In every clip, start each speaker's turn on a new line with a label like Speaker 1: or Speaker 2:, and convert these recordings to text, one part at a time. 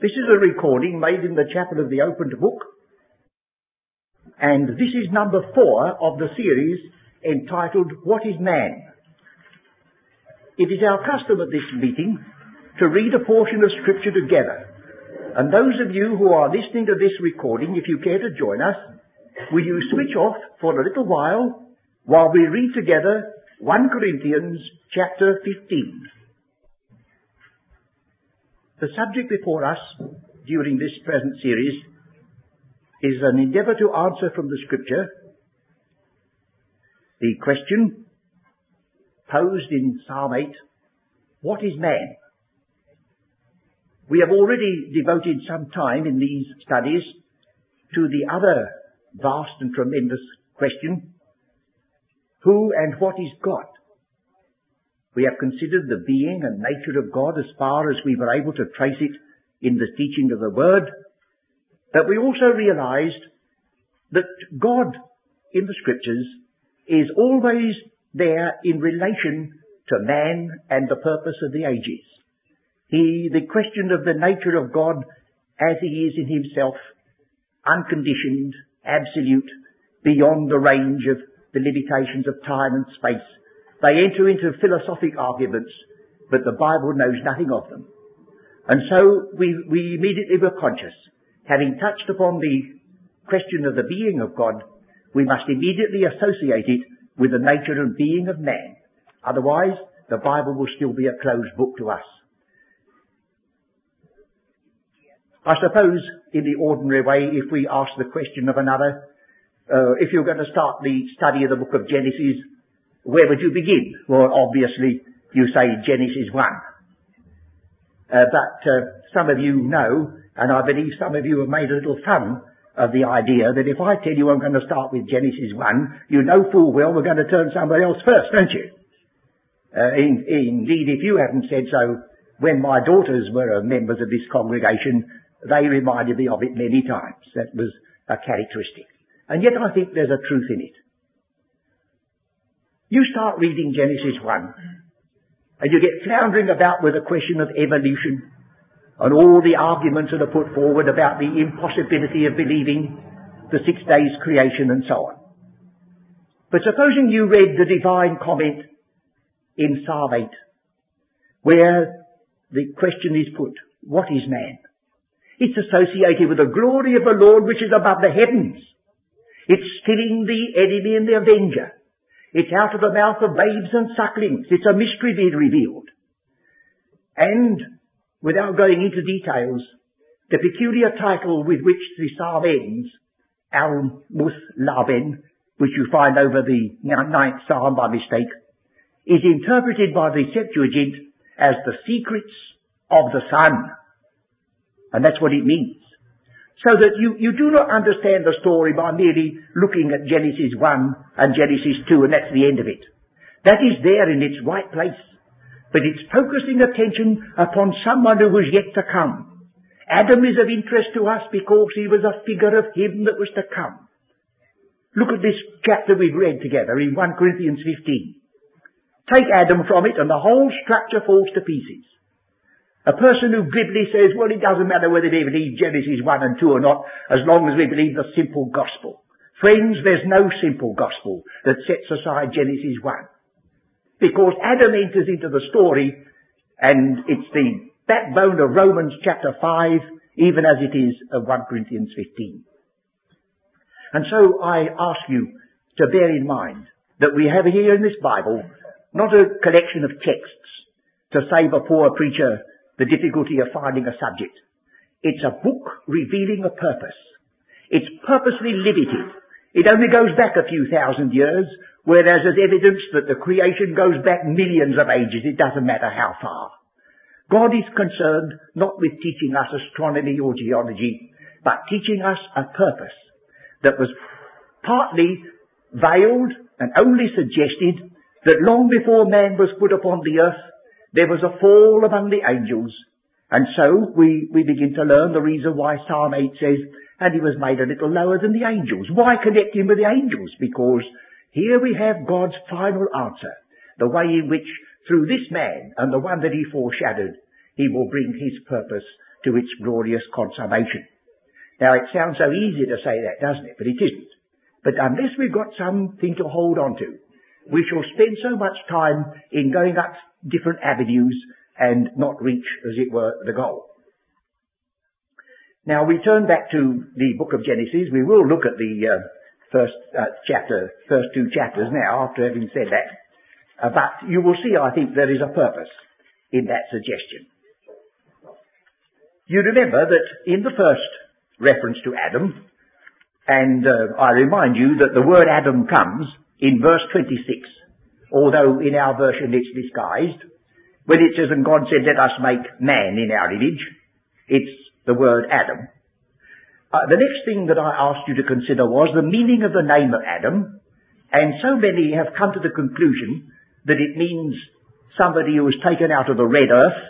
Speaker 1: This is a recording made in the chapel of the opened book, and this is number four of the series entitled What is Man? It is our custom at this meeting to read a portion of scripture together. And those of you who are listening to this recording, if you care to join us, will you switch off for a little while while we read together 1 Corinthians chapter 15. The subject before us during this present series is an endeavour to answer from the scripture the question posed in Psalm 8, what is man? We have already devoted some time in these studies to the other vast and tremendous question, who and what is God? We have considered the being and nature of God as far as we were able to trace it in the teaching of the Word, but we also realized that God in the Scriptures is always there in relation to man and the purpose of the ages. He, the question of the nature of God as he is in himself, unconditioned, absolute, beyond the range of the limitations of time and space. They enter into philosophic arguments, but the Bible knows nothing of them. And so we, we immediately were conscious, having touched upon the question of the being of God, we must immediately associate it with the nature and being of man. Otherwise, the Bible will still be a closed book to us. I suppose, in the ordinary way, if we ask the question of another, uh, if you're going to start the study of the book of Genesis, where would you begin? Well, obviously, you say Genesis 1. Uh, but uh, some of you know, and I believe some of you have made a little fun of the idea that if I tell you I'm going to start with Genesis 1, you know full well we're going to turn somewhere else first, don't you? Uh, in, indeed, if you haven't said so, when my daughters were members of this congregation, they reminded me of it many times. That was a characteristic. And yet I think there's a truth in it. You start reading Genesis 1 and you get floundering about with the question of evolution and all the arguments that are put forward about the impossibility of believing the six days creation and so on. But supposing you read the divine comment in Psalm 8 where the question is put, what is man? It's associated with the glory of the Lord which is above the heavens. It's killing the enemy and the avenger. It's out of the mouth of babes and sucklings. It's a mystery being revealed. And, without going into details, the peculiar title with which the psalm ends, Al Muthlabben, which you find over the ninth psalm by mistake, is interpreted by the Septuagint as the secrets of the son. And that's what it means. So that you, you do not understand the story by merely looking at Genesis 1 and Genesis 2 and that's the end of it. That is there in its right place. But it's focusing attention upon someone who was yet to come. Adam is of interest to us because he was a figure of him that was to come. Look at this chapter we've read together in 1 Corinthians 15. Take Adam from it and the whole structure falls to pieces. A person who glibly says, well, it doesn't matter whether they believe Genesis 1 and 2 or not, as long as we believe the simple gospel. Friends, there's no simple gospel that sets aside Genesis 1. Because Adam enters into the story, and it's the backbone of Romans chapter 5, even as it is of 1 Corinthians 15. And so I ask you to bear in mind that we have here in this Bible not a collection of texts to save a poor preacher the difficulty of finding a subject. It's a book revealing a purpose. It's purposely limited. It only goes back a few thousand years, whereas there's evidence that the creation goes back millions of ages. It doesn't matter how far. God is concerned not with teaching us astronomy or geology, but teaching us a purpose that was partly veiled and only suggested that long before man was put upon the earth, there was a fall among the angels. And so we, we begin to learn the reason why Psalm 8 says, and he was made a little lower than the angels. Why connect him with the angels? Because here we have God's final answer. The way in which through this man and the one that he foreshadowed, he will bring his purpose to its glorious consummation. Now it sounds so easy to say that, doesn't it? But it isn't. But unless we've got something to hold on to, we shall spend so much time in going up different avenues and not reach, as it were, the goal. Now we turn back to the book of Genesis. We will look at the uh, first uh, chapter, first two chapters now, after having said that. Uh, but you will see, I think, there is a purpose in that suggestion. You remember that in the first reference to Adam, and uh, I remind you that the word Adam comes in verse 26, although in our version it's disguised. When it says, and God said, let us make man in our image, it's the word Adam. Uh, the next thing that I asked you to consider was the meaning of the name of Adam, and so many have come to the conclusion that it means somebody who was taken out of the red earth.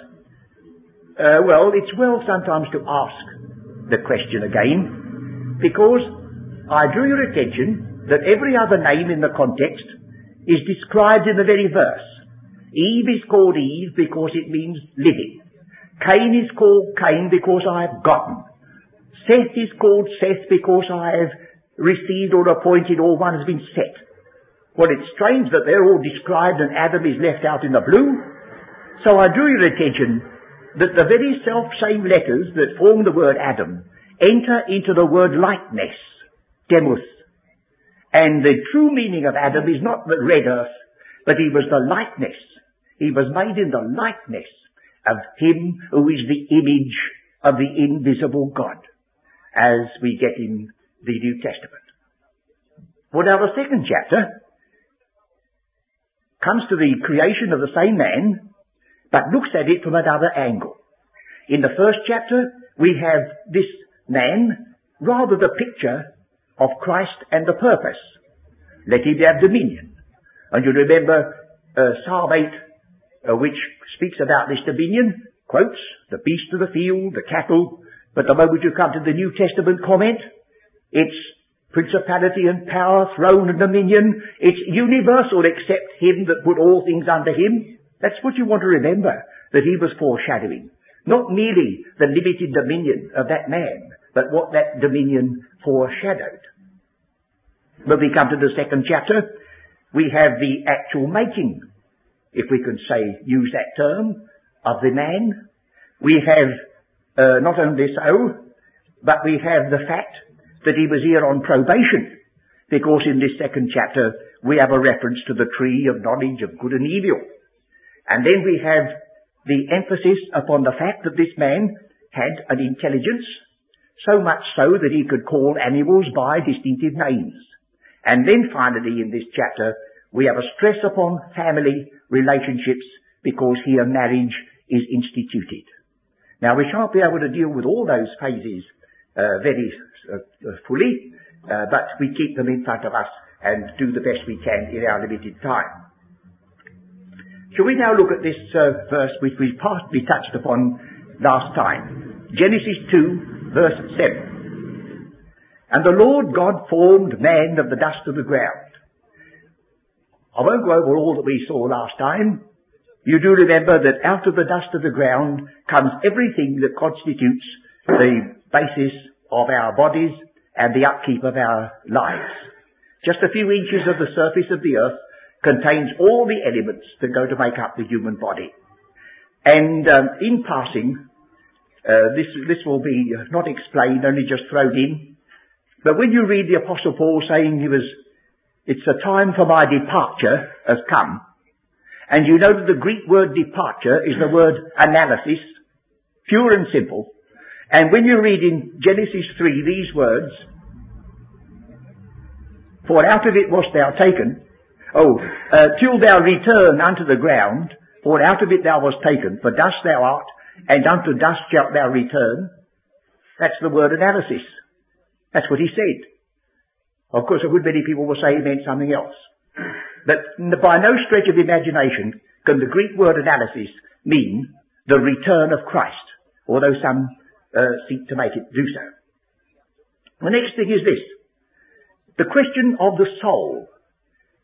Speaker 1: Uh, well, it's well sometimes to ask the question again, because I drew your attention that every other name in the context is described in the very verse. Eve is called Eve because it means living. Cain is called Cain because I have gotten. Seth is called Seth because I have received or appointed or one has been set. Well, it's strange that they're all described and Adam is left out in the blue. So I drew your attention that the very self same letters that form the word Adam enter into the word likeness, demuth. And the true meaning of Adam is not the red earth, but he was the likeness he was made in the likeness of him who is the image of the invisible God, as we get in the New Testament. Well, now the second chapter comes to the creation of the same man, but looks at it from another angle. In the first chapter, we have this man, rather the picture of Christ and the purpose. Let him have dominion. And you remember uh, Psalm 8 uh, which speaks about this dominion, quotes the beast of the field, the cattle, but the moment you come to the New Testament comment, it's principality and power, throne and dominion. It's universal except him that put all things under him. That's what you want to remember, that he was foreshadowing. Not merely the limited dominion of that man, but what that dominion foreshadowed. When we come to the second chapter, we have the actual making if we could say, use that term, of the man. We have uh, not only so, but we have the fact that he was here on probation, because in this second chapter we have a reference to the tree of knowledge of good and evil. And then we have the emphasis upon the fact that this man had an intelligence, so much so that he could call animals by distinctive names. And then finally in this chapter, we have a stress upon family relationships because here marriage is instituted. Now we shan't be able to deal with all those phases uh, very uh, fully, uh, but we keep them in front of us and do the best we can in our limited time. Shall we now look at this uh, verse which we partly touched upon last time? Genesis 2 verse 7. And the Lord God formed man of the dust of the ground I won't go over all that we saw last time. You do remember that out of the dust of the ground comes everything that constitutes the basis of our bodies and the upkeep of our lives. Just a few inches of the surface of the earth contains all the elements that go to make up the human body. And um, in passing, uh, this this will be not explained, only just thrown in. But when you read the Apostle Paul saying he was it's the time for my departure has come. And you know that the Greek word departure is the word analysis, pure and simple. And when you read in Genesis 3 these words, for out of it wast thou taken, oh, uh, till thou return unto the ground, for out of it thou wast taken, for dust thou art, and unto dust shalt thou return. That's the word analysis. That's what he said. Of course, a good many people will say he meant something else. But by no stretch of imagination can the Greek word analysis mean the return of Christ, although some uh, seek to make it do so. The next thing is this. The question of the soul.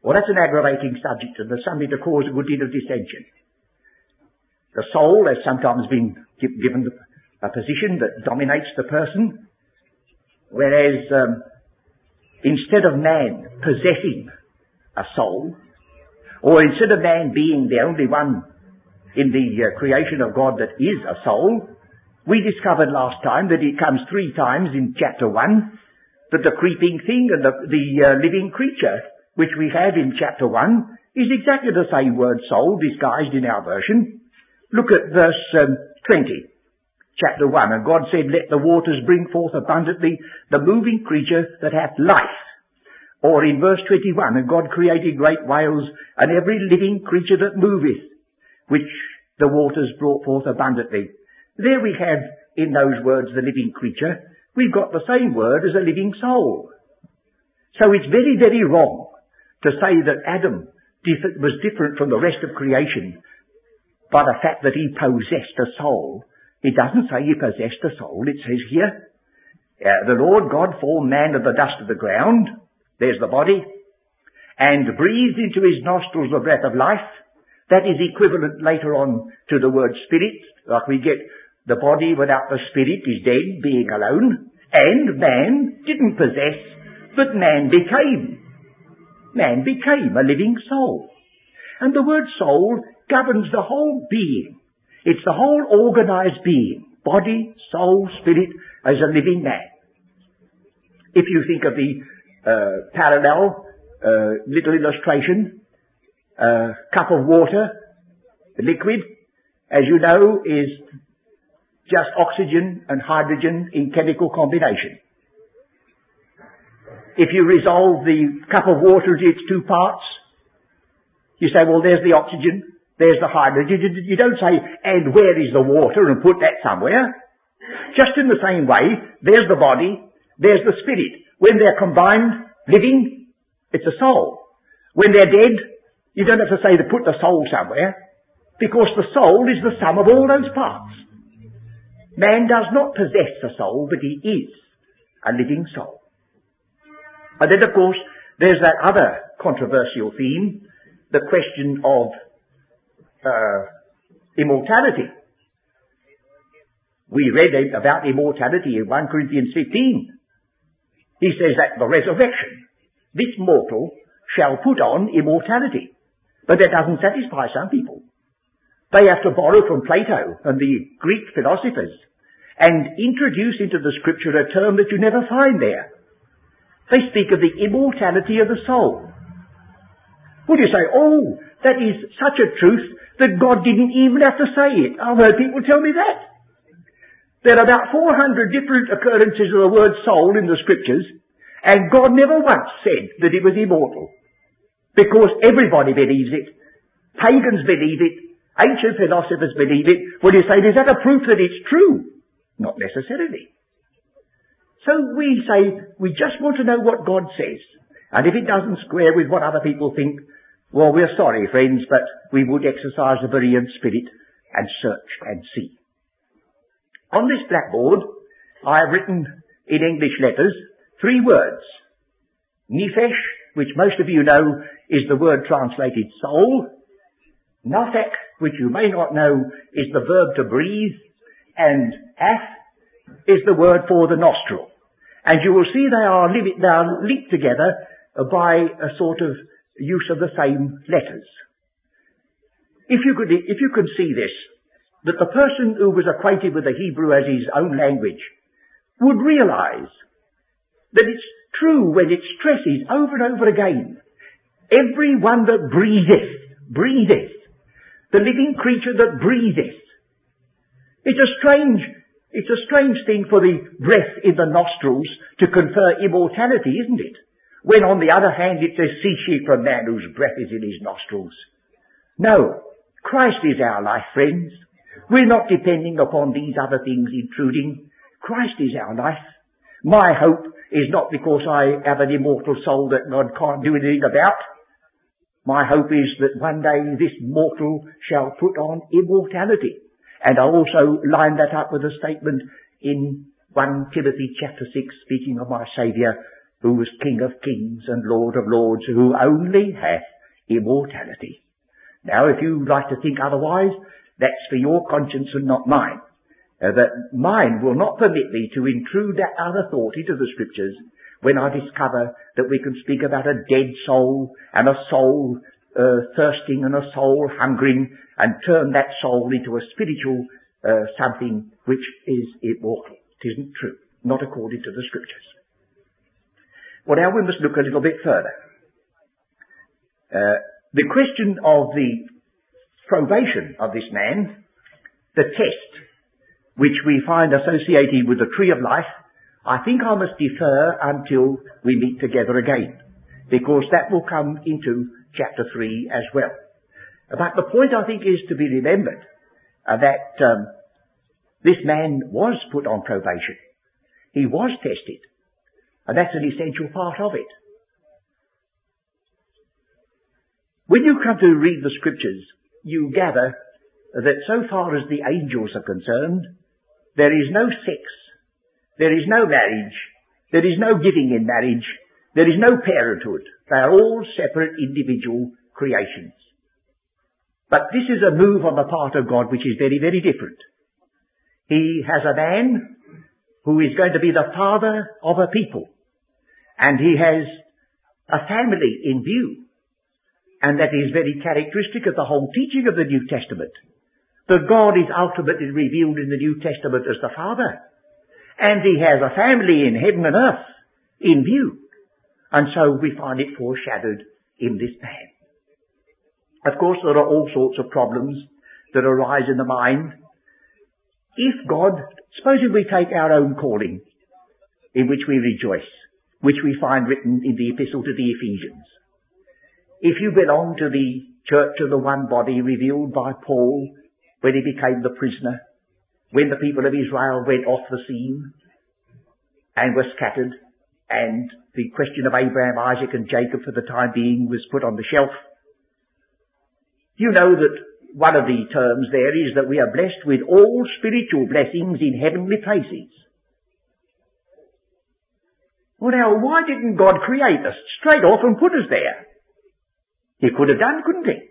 Speaker 1: Well, that's an aggravating subject and there's something to cause a good deal of dissension. The soul has sometimes been given a position that dominates the person, whereas um, instead of man possessing a soul, or instead of man being the only one in the uh, creation of God that is a soul, we discovered last time that it comes three times in chapter 1, that the creeping thing and the, the uh, living creature, which we have in chapter 1, is exactly the same word soul disguised in our version. Look at verse um, 20, chapter 1. And God said, Let the waters bring forth abundantly the moving creature that hath life. Or in verse 21, and God created great whales and every living creature that moveth, which the waters brought forth abundantly. There we have in those words the living creature. We've got the same word as a living soul. So it's very, very wrong to say that Adam was different from the rest of creation by the fact that he possessed a soul. It doesn't say he possessed a soul. It says here, uh, the Lord God formed man of the dust of the ground. There's the body. And breathed into his nostrils the breath of life. That is equivalent later on to the word spirit. Like we get the body without the spirit is dead, being alone. And man didn't possess, but man became. Man became a living soul. And the word soul governs the whole being. It's the whole organized being. Body, soul, spirit, as a living man. If you think of the uh, parallel uh, little illustration, uh, cup of water, the liquid, as you know, is just oxygen and hydrogen in chemical combination. If you resolve the cup of water into its two parts, you say, well, there's the oxygen, there's the hydrogen. You don't say, and where is the water and put that somewhere. Just in the same way, there's the body, there's the spirit. When they're combined, living, it's a soul. When they're dead, you don't have to say to put the soul somewhere, because the soul is the sum of all those parts. Man does not possess a soul, but he is a living soul. And then, of course, there's that other controversial theme, the question of Uh, immortality. We read about immortality in 1 Corinthians 15. He says that the resurrection, this mortal shall put on immortality. But that doesn't satisfy some people. They have to borrow from Plato and the Greek philosophers and introduce into the scripture a term that you never find there. They speak of the immortality of the soul. Would you say, oh, that is such a truth that God didn't even have to say it? I've heard people tell me that. There are about 400 different occurrences of the word soul in the scriptures, and God never once said that it was immortal. Because everybody believes it. Pagans believe it. Ancient philosophers believe it. Will you say, is that a proof that it's true? Not necessarily. So we say, we just want to know what God says. And if it doesn't square with what other people think, well, we're sorry, friends, but we would exercise the Berean spirit and search and see. On this blackboard, I have written in English letters three words. Nefesh, which most of you know is the word translated soul. Nafek, which you may not know is the verb to breathe, and af is the word for the nostril. And you will see they are, they are linked together by a sort of use of the same letters. If you could, if you could see this, that the person who was acquainted with the Hebrew as his own language would realize that it's true when it stresses over and over again. Every one that breatheth, breatheth the living creature that breatheth. It's a strange, it's a strange thing for the breath in the nostrils to confer immortality, isn't it? When on the other hand it says, see ye from man whose breath is in his nostrils. No, Christ is our life, friends. We're not depending upon these other things intruding. Christ is our life. My hope is not because I have an immortal soul that God can't do anything about. My hope is that one day this mortal shall put on immortality. And I also line that up with a statement in 1 Timothy chapter 6 speaking of my Saviour who was King of kings and Lord of lords who only hath immortality. Now if you like to think otherwise, that's for your conscience and not mine. uh, that mind will not permit me to intrude that other thought into the scriptures when I discover that we can speak about a dead soul and a soul uh, thirsting and a soul hungering and turn that soul into a spiritual uh, something which is immortal. It isn't true, not according to the scriptures. Well, now we must look a little bit further. Uh, the question of the probation of this man, the test which we find associated with the tree of life, I think I must defer until we meet together again, because that will come into chapter 3 as well. But the point I think is to be remembered uh, that um, this man was put on probation. He was tested. And that's an essential part of it. When you come to read the scriptures, you gather that so far as the angels are concerned, there is no sex, there is no marriage, there is no giving in marriage, there is no parenthood. They are all separate individual creations. But this is a move on the part of God which is very, very different. He has a man who is going to be the father of a people. And he has a family in view. And that is very characteristic of the whole teaching of the New Testament. That God is ultimately revealed in the New Testament as the Father. And he has a family in heaven and earth in view. And so we find it foreshadowed in this man. Of course, there are all sorts of problems that arise in the mind. If God, supposing we take our own calling, in which we rejoice, which we find written in the epistle to the Ephesians. If you belong to the church of the one body revealed by Paul when he became the prisoner, when the people of Israel went off the scene and were scattered, and the question of Abraham, Isaac and Jacob for the time being was put on the shelf, you know that one of the terms there is that we are blessed with all spiritual blessings in heavenly places. Well now, why didn't God create us straight off and put us there? He could have done, couldn't he?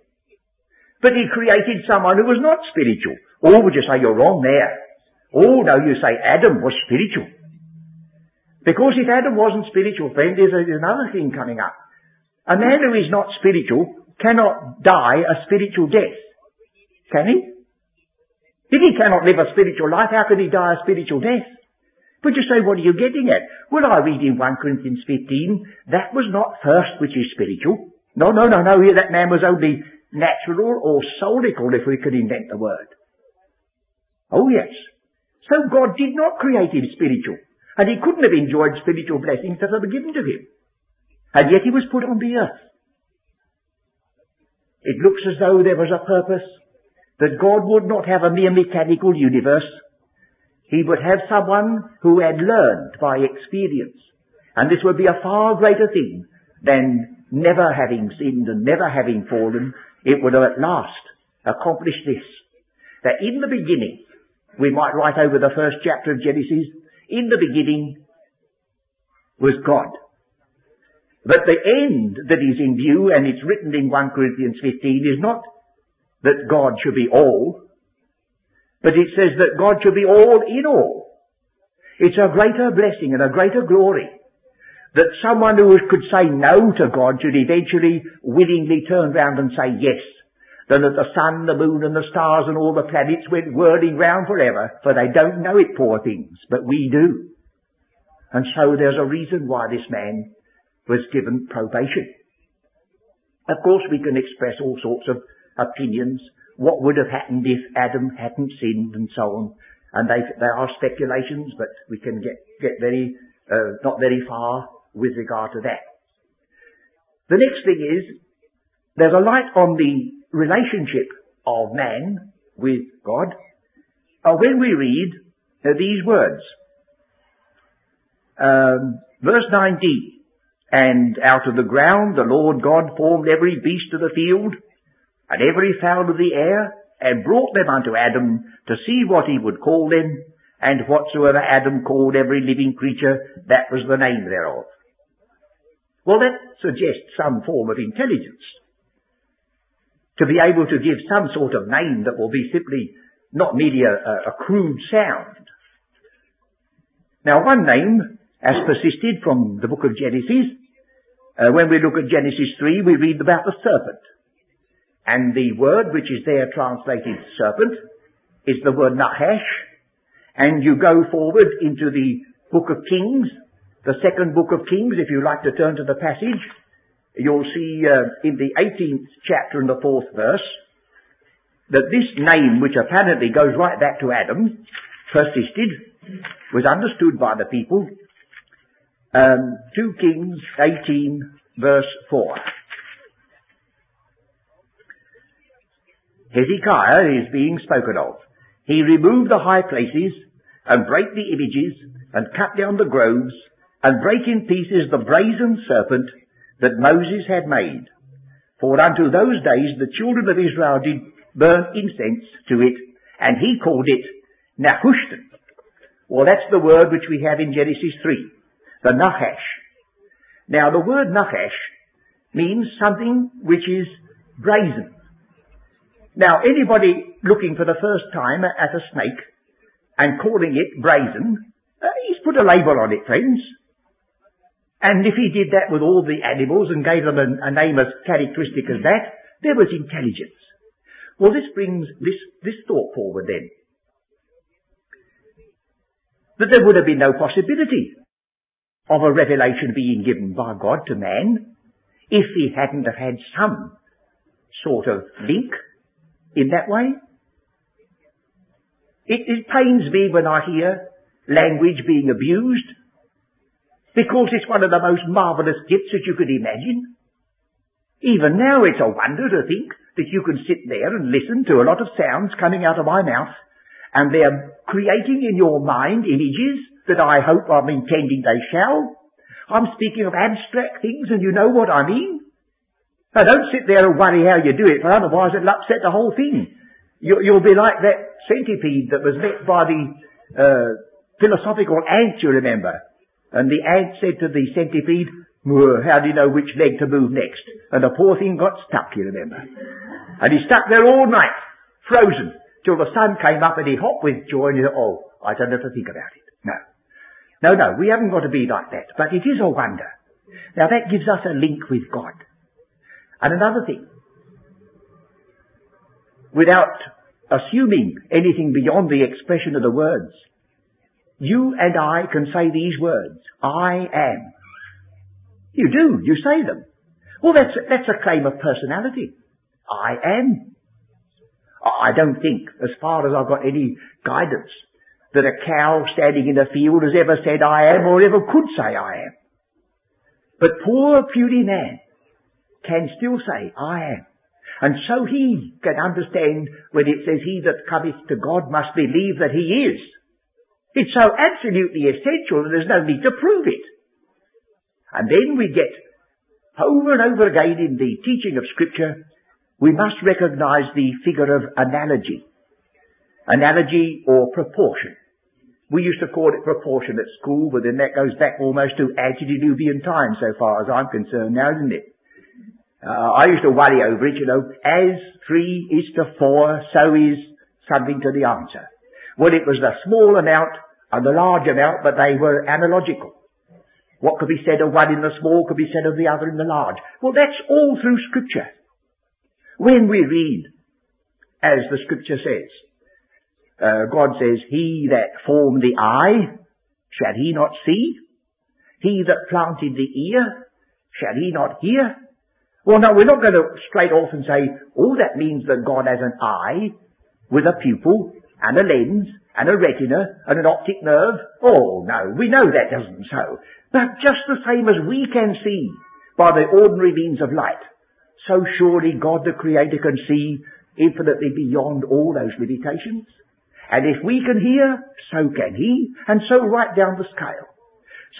Speaker 1: But he created someone who was not spiritual. Or would you say you're wrong there? Oh no, you say Adam was spiritual. Because if Adam wasn't spiritual, friend, there's, there's another thing coming up. A man who is not spiritual cannot die a spiritual death. Can he? If he cannot live a spiritual life, how can he die a spiritual death? But you say, what are you getting at? Well, I read in 1 Corinthians 15, that was not first which is spiritual. No, no, no, no, here that man was only natural or soulical, if we could invent the word. Oh yes. So God did not create him spiritual. And he couldn't have enjoyed spiritual blessings that were given to him. And yet he was put on the earth. It looks as though there was a purpose that God would not have a mere mechanical universe, he would have someone who had learned by experience. And this would be a far greater thing than never having sinned and never having fallen. It would have at last accomplished this. That in the beginning, we might write over the first chapter of Genesis, in the beginning was God. But the end that is in view, and it's written in 1 Corinthians 15, is not that God should be all, but it says that God should be all in all. It's a greater blessing and a greater glory that someone who could say no to God should eventually willingly turn round and say yes, than that the sun, the moon and the stars and all the planets went whirling round forever, for they don't know it, poor things, but we do. And so there's a reason why this man was given probation. Of course we can express all sorts of opinions what would have happened if Adam hadn't sinned and so on. And they, are speculations, but we can get, get very, uh, not very far with regard to that. The next thing is, there's a light on the relationship of man with God uh, when we read uh, these words. Um, verse 19, and out of the ground the Lord God formed every beast of the field and every fowl of the air, and brought them unto Adam to see what he would call them, and whatsoever Adam called every living creature, that was the name thereof. Well, that suggests some form of intelligence. To be able to give some sort of name that will be simply not merely a, a, crude sound. Now one name has persisted from the book of Genesis. Uh, when we look at Genesis 3, we read about the serpent. And the word which is there translated serpent is the word Nahash. And you go forward into the book of Kings, the second book of Kings, if you like to turn to the passage, you'll see uh, in the 18th chapter and the fourth verse that this name, which apparently goes right back to Adam, persisted, was understood by the people. Um, 2 Kings 18 verse 4. Hezekiah is being spoken of. He removed the high places and break the images and cut down the groves and break in pieces the brazen serpent that Moses had made. For unto those days the children of Israel did burn incense to it, and he called it Nehushtan. Well, that's the word which we have in Genesis 3, the Nahash. Now, the word Nahash means something which is brazen. Now, anybody looking for the first time at a snake and calling it brazen, uh, he's put a label on it, friends. And if he did that with all the animals and gave them a, a name as characteristic as that, there was intelligence. Well, this brings this, this thought forward then. That there would have been no possibility of a revelation being given by God to man if he hadn't have had some sort of link in that way. It, it pains me when I hear language being abused because it's one of the most marvellous gifts that you could imagine. Even now it's a wonder to think that you can sit there and listen to a lot of sounds coming out of my mouth and they're creating in your mind images that I hope I'm intending they shall. I'm speaking of abstract things and you know what I mean. Now don't sit there and worry how you do it, for otherwise it'll upset the whole thing. You, will be like that centipede that was met by the uh, philosophical ant, you remember. And the ant said to the centipede, how do you know which leg to move next? And the poor thing got stuck, you remember. And he stuck there all night, frozen, till the sun came up and he hopped with joy and he thought, oh, I don't have to think about it. No. No, no, we haven't got to be like that. But it is a wonder. Now that gives us a link with God. And another thing, without assuming anything beyond the expression of the words, you and I can say these words, I am. You do, you say them. Well, that's, that's a claim of personality. I am. I don't think, as far as I've got any guidance, that a cow standing in a field has ever said I am or ever could say I am. But poor puny man can still say I am. And so he can understand when it says he that cometh to God must believe that he is. It's so absolutely essential that there's no need to prove it. And then we get over and over again in the teaching of scripture, we must recognize the figure of analogy. Analogy or proportion. We used to call it proportion at school, but then that goes back almost to antediluvian times so far as I'm concerned now, isn't it? Uh, I used to worry over it, you know, as three is to four, so is something to the answer. Well, it was the small amount and the large amount, but they were analogical. What could be said of one in the small could be said of the other in the large. Well, that's all through scripture. When we read, as the scripture says, uh, God says, He that formed the eye, shall he not see? He that planted the ear, shall he not hear? Well, no, we're not going to straight off and say, oh, that means that God has an eye with a pupil and a lens and a retina and an optic nerve? Oh, no, we know that doesn't so. But just the same as we can see by the ordinary means of light, so surely God the Creator can see infinitely beyond all those limitations. And if we can hear, so can He, and so right down the scale.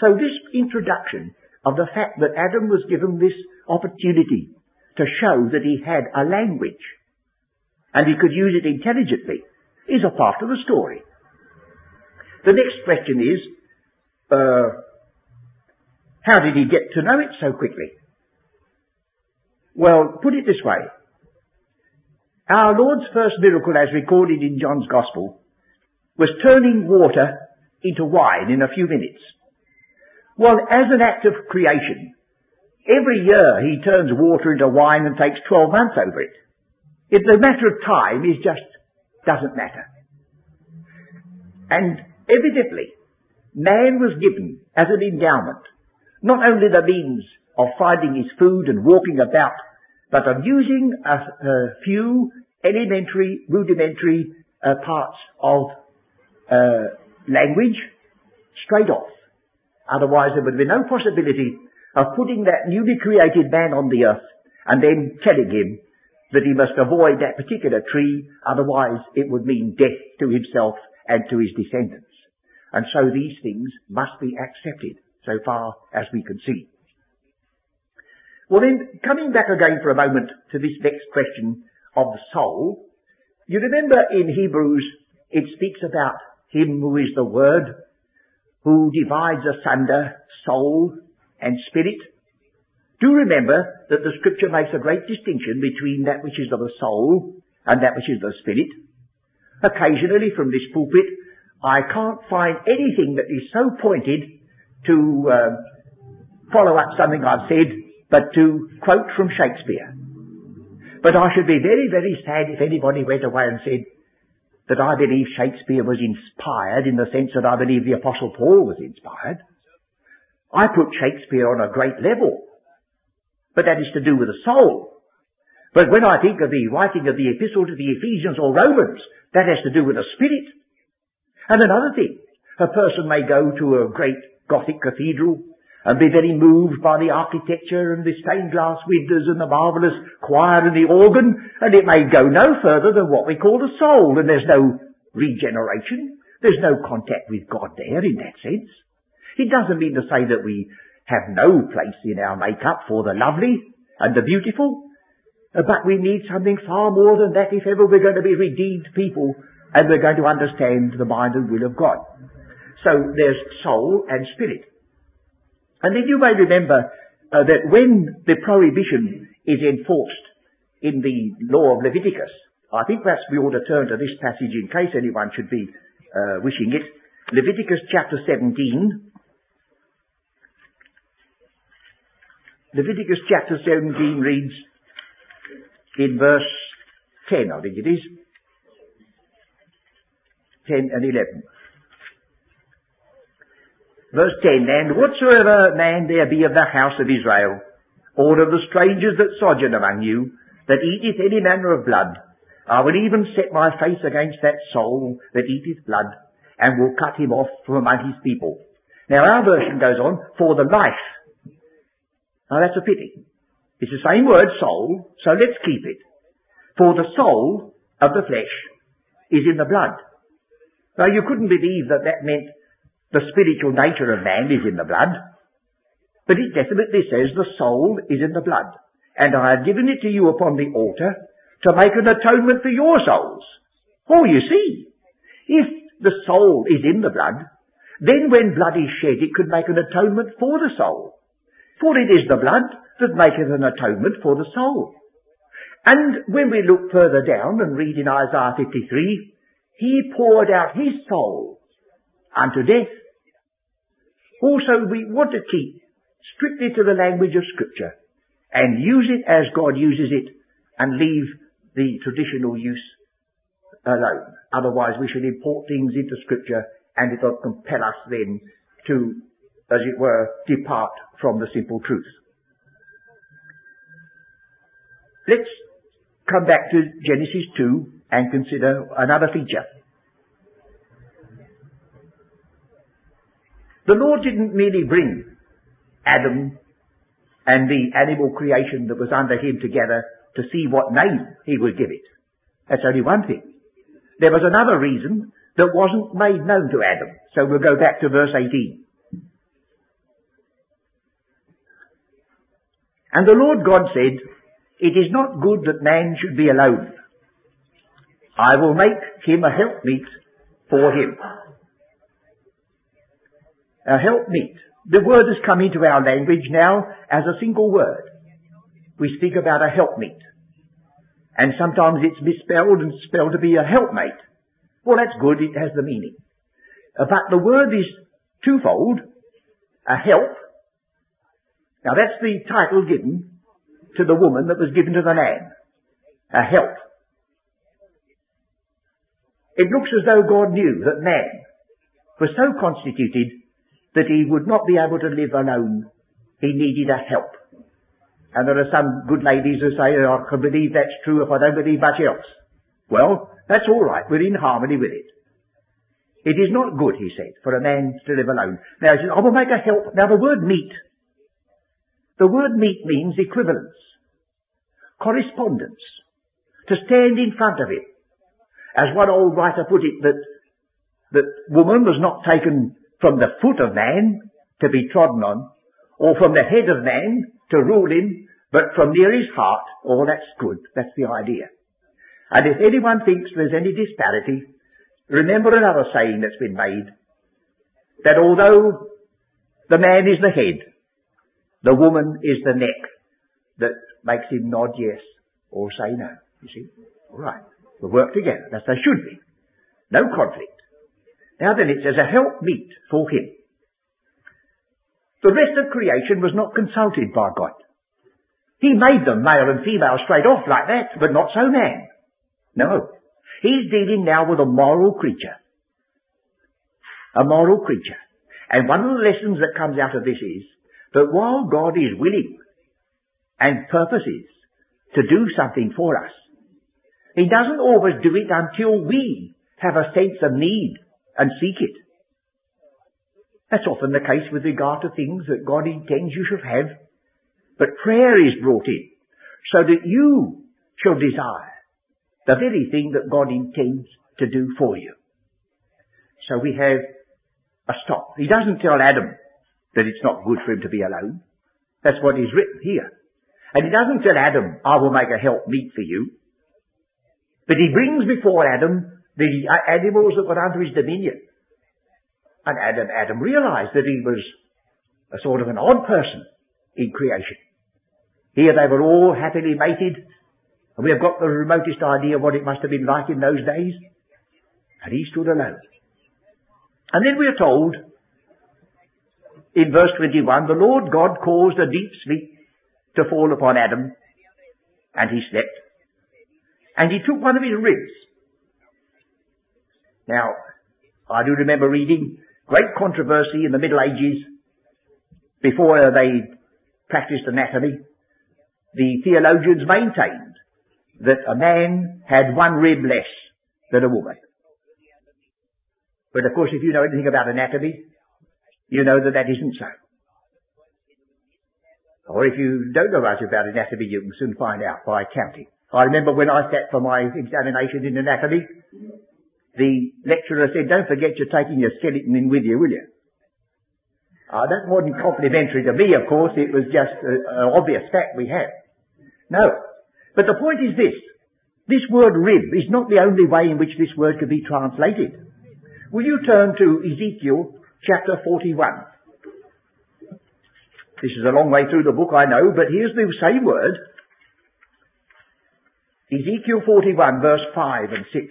Speaker 1: So this introduction of the fact that Adam was given this opportunity to show that he had a language and he could use it intelligently is a part of the story. The next question is, uh, how did he get to know it so quickly? Well, put it this way. Our Lord's first miracle as recorded in John's Gospel was turning water into wine in a few minutes. Well, as an act of creation, every year he turns water into wine and takes 12 months over it. If the matter of time is just doesn't matter. And evidently, man was given as an endowment not only the means of finding his food and walking about, but of using a, a few elementary, rudimentary uh, parts of uh, language straight off. Otherwise there would be no possibility of putting that newly created man on the earth and then telling him that he must avoid that particular tree, otherwise it would mean death to himself and to his descendants. And so these things must be accepted so far as we can see. Well then, coming back again for a moment to this next question of the soul, you remember in Hebrews it speaks about him who is the Word, who divides asunder soul and spirit. Do remember that the scripture makes a great distinction between that which is of the soul and that which is of the spirit. Occasionally from this pulpit, I can't find anything that is so pointed to uh, follow up something I've said, but to quote from Shakespeare. But I should be very, very sad if anybody went away and said that I believe Shakespeare was inspired in the sense that I believe the Apostle Paul was inspired. I put Shakespeare on a great level, but that is to do with the soul. But when I think of the writing of the epistle to the Ephesians or Romans, that has to do with the spirit. And another thing, a person may go to a great Gothic cathedral and be very moved by the architecture and the stained glass windows and the marvellous choir and the organ, and it may go no further than what we call the soul, and there's no regeneration. There's no contact with God there in that sense. It doesn't mean to say that we have no place in our makeup for the lovely and the beautiful, but we need something far more than that if ever we're going to be redeemed people and we're going to understand the mind and will of God. So there's soul and spirit. And then you may remember uh, that when the prohibition is enforced in the law of Leviticus, I think perhaps we ought to turn to this passage in case anyone should be uh, wishing it. Leviticus chapter 17. Leviticus chapter 17 reads in verse 10, I think it is. 10 and 11. Verse 10, And whatsoever man there be of the house of Israel, or of the strangers that sojourn among you, that eateth any manner of blood, I will even set my face against that soul that eateth blood, and will cut him off from among his people. Now our version goes on, for the life. Now that's a pity. It's the same word, soul, so let's keep it. For the soul of the flesh is in the blood. Now you couldn't believe that that meant the spiritual nature of man is in the blood. But it definitely says the soul is in the blood. And I have given it to you upon the altar to make an atonement for your souls. Oh, you see, if the soul is in the blood, then when blood is shed, it could make an atonement for the soul. For it is the blood that maketh an atonement for the soul. And when we look further down and read in Isaiah 53, he poured out his soul unto death also, we want to keep strictly to the language of Scripture and use it as God uses it and leave the traditional use alone. Otherwise, we should import things into Scripture and it will compel us then to, as it were, depart from the simple truth. Let's come back to Genesis 2 and consider another feature. The Lord didn't merely bring Adam and the animal creation that was under him together to see what name he would give it. That's only one thing. There was another reason that wasn't made known to Adam. So we'll go back to verse 18. And the Lord God said, It is not good that man should be alone. I will make him a helpmeet for him a helpmeet. The word has come into our language now as a single word. We speak about a helpmeet. And sometimes it's misspelled and spelled to be a helpmate. Well, that's good. It has the meaning. But the word is twofold. A help. Now that's the title given to the woman that was given to the man. A help. It looks as though God knew that man was so constituted that he would not be able to live alone. He needed a help. And there are some good ladies who say, oh, I can believe that's true if I don't believe much else. Well, that's all right. We're in harmony with it. It is not good, he said, for a man to live alone. Now he says, I will make a help. Now the word meet, the word meet means equivalence, correspondence, to stand in front of it. As one old writer put it, that, that woman was not taken from the foot of man to be trodden on, or from the head of man to rule him, but from near his heart. Oh, that's good. That's the idea. And if anyone thinks there's any disparity, remember another saying that's been made, that although the man is the head, the woman is the neck that makes him nod yes or say no. You see? All right. We'll work together. That's they should be. No conflict. Now then, it says a help meet for him. The rest of creation was not consulted by God. He made them male and female straight off like that, but not so man. No. He's dealing now with a moral creature. A moral creature. And one of the lessons that comes out of this is that while God is willing and purposes to do something for us, He doesn't always do it until we have a sense of need and seek it. That's often the case with regard to things that God intends you should have. But prayer is brought in so that you shall desire the very thing that God intends to do for you. So we have a stop. He doesn't tell Adam that it's not good for him to be alone. That's what is written here. And he doesn't tell Adam, I will make a help meet for you. But he brings before Adam the animals that were under his dominion. And Adam, Adam realized that he was a sort of an odd person in creation. Here they were all happily mated, and we have got the remotest idea of what it must have been like in those days. And he stood alone. And then we are told in verse 21, the Lord God caused a deep sleep to fall upon Adam, and he slept. And he took one of his ribs. Now, I do remember reading great controversy in the Middle Ages before they practiced anatomy. The theologians maintained that a man had one rib less than a woman. But of course, if you know anything about anatomy, you know that that isn't so. Or if you don't know much about anatomy, you can soon find out by counting. I remember when I sat for my examination in anatomy, the lecturer said, don't forget you're taking your skeleton in with you, will you? Uh, that wasn't complimentary to me, of course. It was just an obvious fact we had. No. But the point is this. This word rib is not the only way in which this word could be translated. Will you turn to Ezekiel chapter 41? This is a long way through the book, I know, but here's the same word. Ezekiel 41 verse 5 and 6.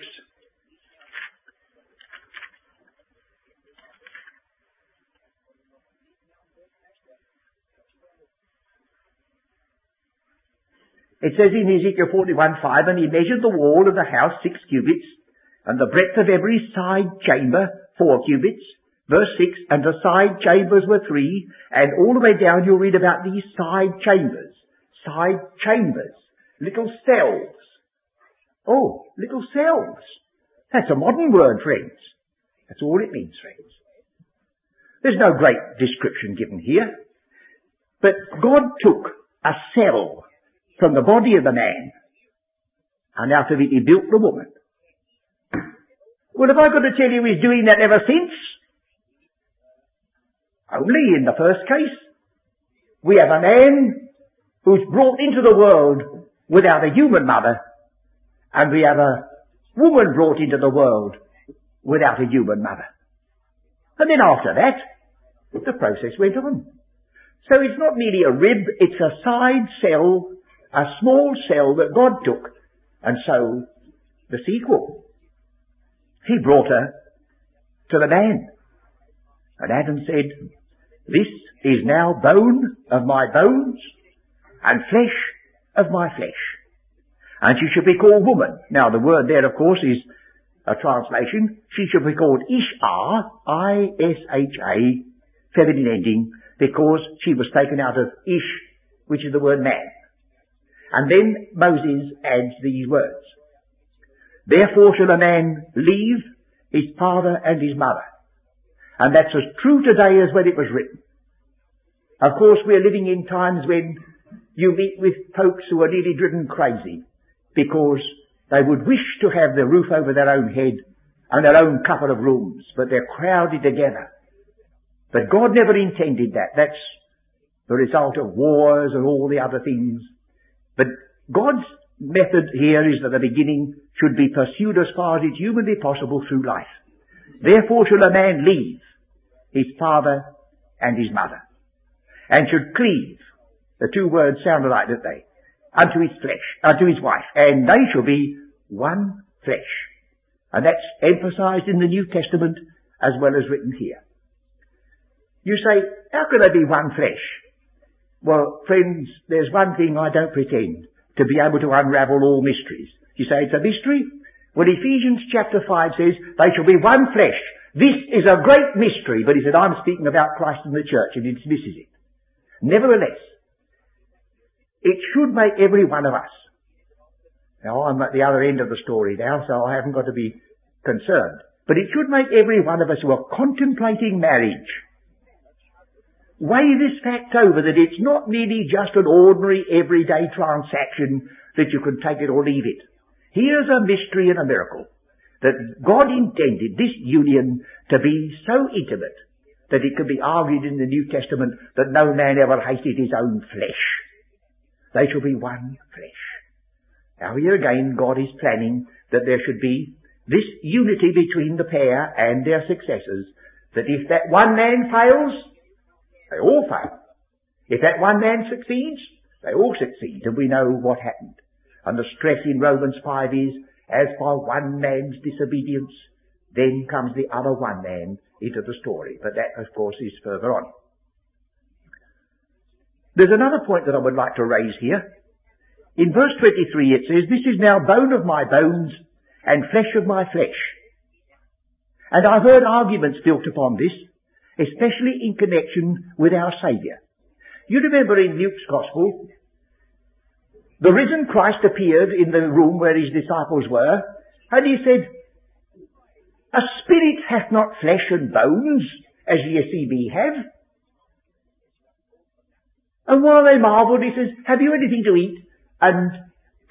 Speaker 1: It says in Ezekiel 41, 5, and he measured the wall of the house six cubits, and the breadth of every side chamber four cubits. Verse 6, and the side chambers were three, and all the way down you'll read about these side chambers. Side chambers. Little cells. Oh, little cells. That's a modern word, friends. That's all it means, friends. There's no great description given here. But God took a cell from the body of the man. And out of it he built the woman. Well, have I got to tell you he's doing that ever since? Only in the first case. We have a man who's brought into the world without a human mother, and we have a woman brought into the world without a human mother. And then after that, the process went on. So it's not merely a rib, it's a side cell a small cell that God took And so, the sequel. He brought her to the man. And Adam said, This is now bone of my bones and flesh of my flesh. And she should be called woman. Now the word there, of course, is a translation. She should be called Isha, I-S-H-A, feminine ending, because she was taken out of Ish, which is the word man. And then Moses adds these words. Therefore shall a man leave his father and his mother. And that's as true today as when it was written. Of course, we're living in times when you meet with folks who are nearly driven crazy because they would wish to have the roof over their own head and their own couple of rooms, but they're crowded together. But God never intended that. That's the result of wars and all the other things. But God's method here is that the beginning should be pursued as far as it's humanly possible through life. Therefore shall a man leave his father and his mother, and should cleave. The two words sound alike, don't they? Unto his flesh, unto his wife, and they shall be one flesh. And that's emphasized in the New Testament as well as written here. You say, how can they be one flesh? Well, friends, there's one thing I don't pretend to be able to unravel all mysteries. You say it's a mystery? Well, Ephesians chapter 5 says, they shall be one flesh. This is a great mystery, but he said, I'm speaking about Christ and the church, and he dismisses it. Nevertheless, it should make every one of us. Now, I'm at the other end of the story now, so I haven't got to be concerned. But it should make every one of us who are contemplating marriage weigh this fact over that it's not merely just an ordinary everyday transaction that you can take it or leave it. Here's a mystery and a miracle that God intended this union to be so intimate that it could be argued in the New Testament that no man ever hated his own flesh. They shall be one flesh. Now here again God is planning that there should be this unity between the pair and their successors, that if that one man fails, they all fail. If that one man succeeds, they all succeed, and we know what happened. And the stress in Romans 5 is, as by one man's disobedience, then comes the other one man into the story. But that, of course, is further on. There's another point that I would like to raise here. In verse 23 it says, This is now bone of my bones and flesh of my flesh. And I've heard arguments built upon this especially in connection with our Saviour. You remember in Luke's Gospel, the risen Christ appeared in the room where his disciples were, and he said, A spirit hath not flesh and bones, as ye see me have. And while they marvelled, he says, Have you anything to eat? And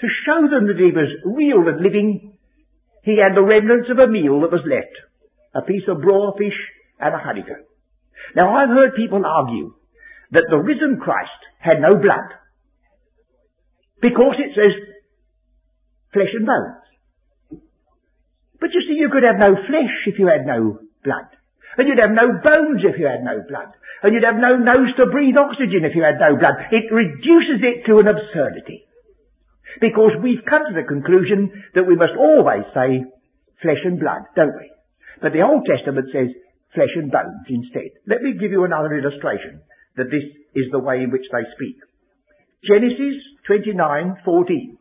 Speaker 1: to show them that he was real and living, he had the remnants of a meal that was left. A piece of broil fish and a honeycomb. Now I've heard people argue that the risen Christ had no blood. Because it says flesh and bones. But you see, you could have no flesh if you had no blood. And you'd have no bones if you had no blood. And you'd have no nose to breathe oxygen if you had no blood. It reduces it to an absurdity. Because we've come to the conclusion that we must always say flesh and blood, don't we? But the Old Testament says flesh and bones instead. Let me give you another illustration that this is the way in which they speak. Genesis 29:14.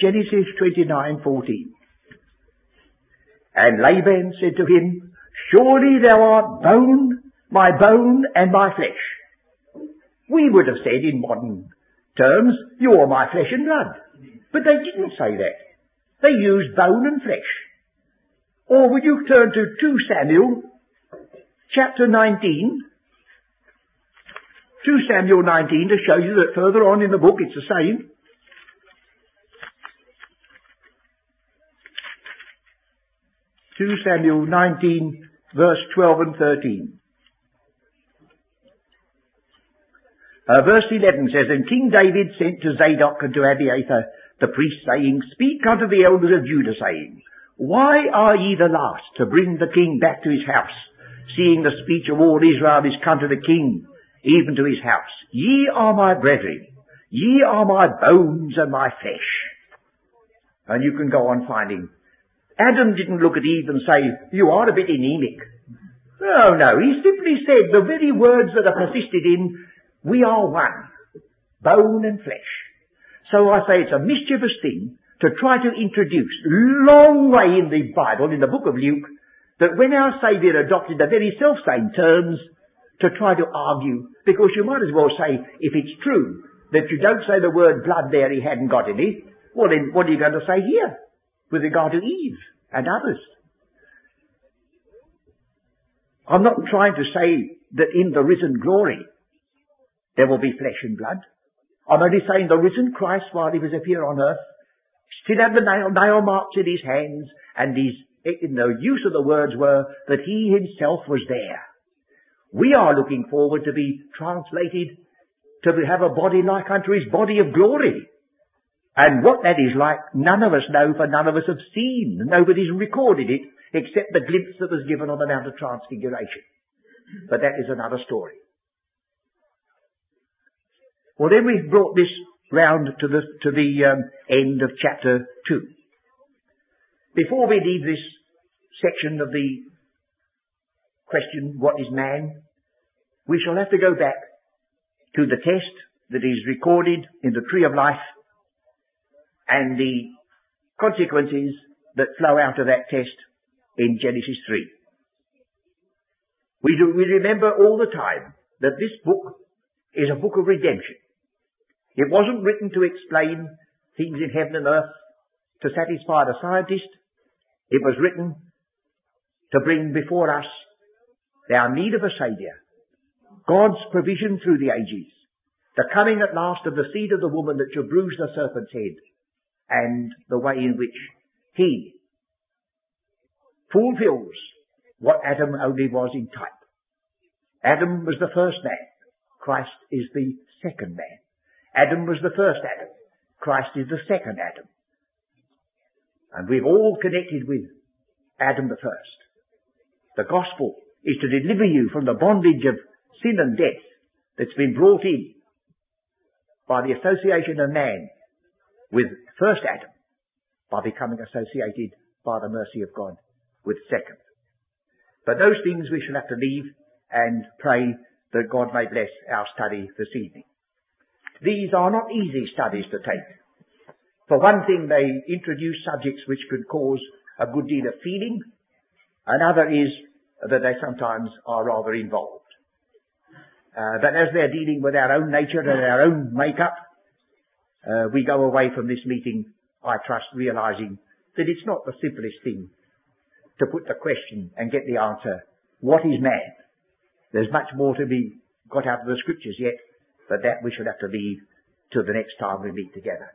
Speaker 1: Genesis 29:14. And Laban said to him, Surely thou art bone, my bone and my flesh. We would have said in modern terms, You're my flesh and blood. But they didn't say that. They used bone and flesh. Or would you turn to 2 Samuel chapter 19? 2 Samuel 19 to show you that further on in the book it's the same. Two Samuel 19 verse 12 and 13. Uh, verse 11 says, And King David sent to Zadok and to Abiathar the priest saying, Speak unto the elders of Judah, saying, Why are ye the last to bring the king back to his house, seeing the speech of all Israel is come to the king, even to his house? Ye are my brethren. Ye are my bones and my flesh. And you can go on finding. Adam didn't look at Eve and say, you are a bit anemic. No, no, he simply said the very words that are persisted in, we are one, bone and flesh. So I say it's a mischievous thing to try to introduce, long way in the Bible, in the book of Luke, that when our Saviour adopted the very self-same terms, to try to argue, because you might as well say, if it's true that you don't say the word blood there, he hadn't got any, well then what are you going to say here with regard to Eve and others? I'm not trying to say that in the risen glory there will be flesh and blood. I'm only saying the risen Christ while he was here on earth still had the nail, nail marks in his hands and his, eh, in the use of the words were that he himself was there. We are looking forward to be translated to have a body like unto his body of glory. And what that is like, none of us know, for none of us have seen. Nobody's recorded it, except the glimpse that was given on the Mount of Transfiguration. But that is another story. Well, then we've brought this round to the, to the um, end of chapter 2. Before we leave this section of the question, what is man? We shall have to go back to the test that is recorded in the tree of life and the consequences that flow out of that test in Genesis 3. We, do, we remember all the time that this book is a book of redemption. It wasn't written to explain things in heaven and earth to satisfy the scientist. It was written to bring before us our need of a Saviour, God's provision through the ages, the coming at last of the seed of the woman that shall bruise the serpent's head, and the way in which he fulfills what Adam only was in type. Adam was the first man. Christ is the second man. Adam was the first Adam. Christ is the second Adam. And we've all connected with Adam the first. The gospel is to deliver you from the bondage of sin and death that's been brought in by the association of man with first Adam by becoming associated by the mercy of God with second. But those things we shall have to leave and pray that God may bless our study this evening. These are not easy studies to take. For one thing, they introduce subjects which could cause a good deal of feeling. Another is that they sometimes are rather involved. Uh, but as they're dealing with our own nature and our own makeup, uh, we go away from this meeting, I trust, realizing that it's not the simplest thing to put the question and get the answer, what is man? There's much more to be got out of the scriptures yet, but that we shall have to leave till the next time we meet together.